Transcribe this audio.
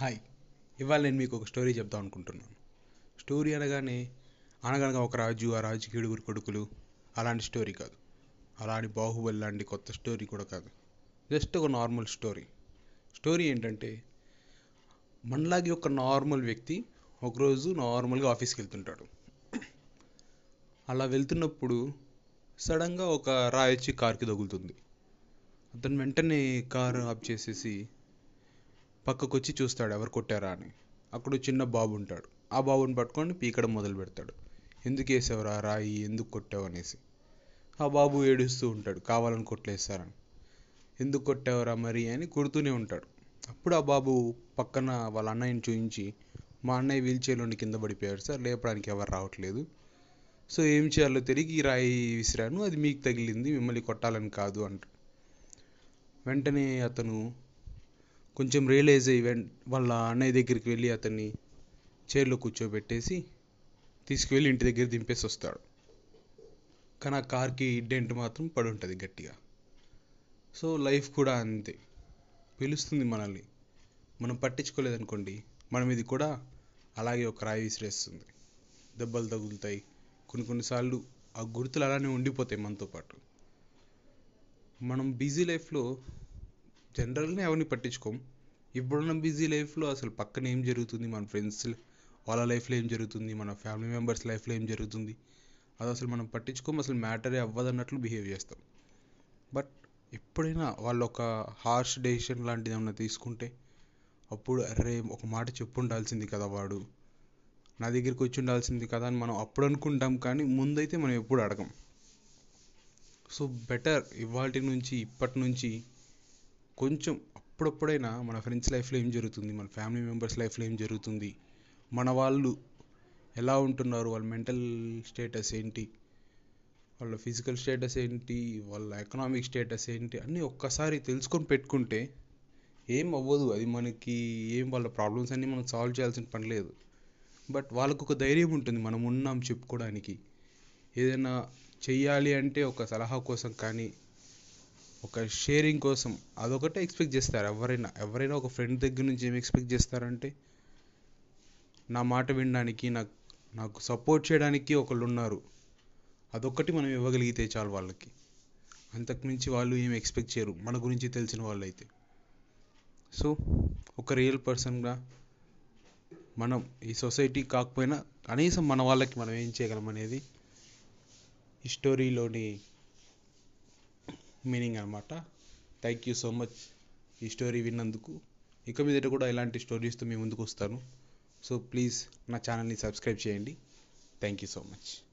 Hi. ఇవాళ నేను మీకు ఒక స్టోరీ చెప్దాం అనుకుంటున్నాను. స్టోరీ అనగానే అనగనగా ఒక రాజు ఆ రాజుకి ఏడుగురు కొడుకులు అలాంటి స్టోరీ కాదు. అలాంటి బాహుబలి లాంటి కొత్త స్టోరీ కూడా కాదు. జస్ట్ ఒక నార్మల్ స్టోరీ. స్టోరీ ఏంటంటే మనలాగే ఒక నార్మల్ వ్యక్తి ఒకరోజు నార్మల్గా ఆఫీస్కి వెళ్తుంటాడు. అలా వెళ్తున్నప్పుడు సడన్గా ఒక రాయి వచ్చి కార్కి తగులుతుంది. అతను వెంటనే కారు ఆఫ్ చేసేసి పక్కకు వచ్చి చూస్తాడు ఎవరు కొట్టారా అని. అక్కడ చిన్న బాబు ఉంటాడు. ఆ బాబుని పట్టుకొని పీకడం మొదలు పెడతాడు. ఎందుకు వేసావురా? రాయి. ఎందుకు కొట్టావు? అనేసి. ఆ బాబు ఏడుస్తూ ఉంటాడు. కావాలని కొట్లేస్తారని ఎందుకు కొట్టావురా మరి? అని కొడుతూనే ఉంటాడు. అప్పుడు ఆ బాబు పక్కన వాళ్ళ అన్నయ్యని చూపించి మా అన్నయ్య వీల్ చైర్లోని కింద పడిపోయారు సార్. లేపడానికి ఎవరు రావట్లేదు. సో ఏం చేయాలో తిరిగి ఈ రాయి విసిరాను. అది మీకు తగిలింది. మిమ్మల్ని కొట్టాలని కాదు అంట వెంటనే అతను కొంచెం రియలైజ్ అయ్యి వాళ్ళ అన్నయ్య దగ్గరికి వెళ్ళి అతన్ని చైర్లో కూర్చోబెట్టేసి తీసుకువెళ్ళి ఇంటి దగ్గర దింపేసి వస్తాడు. కానీ ఆ కార్కి డెంట్ మాత్రం పడి ఉంటుంది గట్టిగా. సో లైఫ్ కూడా అంతే. పిలుస్తుంది మనల్ని. మనం పట్టించుకోలేదనుకోండి మన మీద కూడా అలాగే ఒక రాయి విసిరేస్తుంది. దెబ్బలు తగులుతాయి. కొన్ని కొన్నిసార్లు ఆ గుర్తులు అలానే ఉండిపోతాయి మనతో పాటు. మనం బిజీ లైఫ్లో జనరల్గా ఎవరిని పట్టించుకోం ఇప్పుడున్న బిజీ లైఫ్లో అసలు పక్కన ఏం జరుగుతుంది? మన ఫ్రెండ్స్ వాళ్ళ లైఫ్లో ఏం జరుగుతుంది? మన ఫ్యామిలీ మెంబర్స్ లైఫ్లో ఏం జరుగుతుంది? అది అసలు మనం పట్టించుకోం అసలు మ్యాటరే అవ్వదన్నట్లు బిహేవ్ చేస్తాం. బట్ ఎప్పుడైనా వాళ్ళు ఒక హార్ష్ డెసిషన్ లాంటిది ఏమన్నా తీసుకుంటే అప్పుడు అరే ఒక మాట చెప్పు ఉండాల్సింది కదా వాడు. నా దగ్గరికి వచ్చి ఉండాల్సింది కదా అని మనం అప్పుడు అనుకుంటాం కానీ ముందైతే మనం ఎప్పుడు అడగం. సో బెటర్ ఇవాటి నుంచి ఇప్పటి నుంచి కొంచెం అప్పుడప్పుడైనా మన ఫ్రెండ్స్ లైఫ్లో ఏం జరుగుతుంది? మన ఫ్యామిలీ మెంబర్స్ లైఫ్లో ఏం జరుగుతుంది? మన వాళ్ళు ఎలా ఉంటున్నారు? వాళ్ళ మెంటల్ స్టేటస్ ఏంటి? వాళ్ళ ఫిజికల్ స్టేటస్ ఏంటి? వాళ్ళ ఎకనామిక్ స్టేటస్ ఏంటి? అన్నీ ఒక్కసారి తెలుసుకొని పెట్టుకుంటే ఏం అవ్వదు. అది మనకి ఏం వాళ్ళ ప్రాబ్లమ్స్ అన్నీ మనం సాల్వ్ చేయాల్సిన పని లేదు. బట్ వాళ్ళకు ఒక ధైర్యం ఉంటుంది. మనం ఉన్నాం చెప్పుకోవడానికి. ఏదైనా చెయ్యాలి అంటే ఒక సలహా కోసం కానీ ఒక షేరింగ్ కోసం అదొకటే ఎక్స్పెక్ట్ చేస్తారు. ఎవరైనా ఎవరైనా ఒక ఫ్రెండ్ దగ్గర నుంచి ఏం ఎక్స్పెక్ట్ చేస్తారంటే నా మాట వినడానికి నాకు నాకు సపోర్ట్ చేయడానికి ఒకళ్ళు ఉన్నారు. అదొక్కటి మనం ఇవ్వగలిగితే చాలు వాళ్ళకి. అంతకుమించి వాళ్ళు ఏం ఎక్స్పెక్ట్ చేయరు. మన గురించి తెలిసిన వాళ్ళు అయితే సో ఒక రియల్ పర్సన్గా మనం ఈ సొసైటీ కాకపోయినా కనీసం మన వాళ్ళకి మనం ఏం చేయగలం అనేది ఈ స్టోరీలోని మీనింగ్ అనమాట. థ్యాంక్ యూ సో మచ్ ఈ స్టోరీ విన్నందుకు. ఇక మీదట కూడా ఇలాంటి స్టోరీస్తో మీ ముందుకు వస్తాను. సో ప్లీజ్ నా ఛానల్ని సబ్స్క్రైబ్ చేయండి. Thank you so much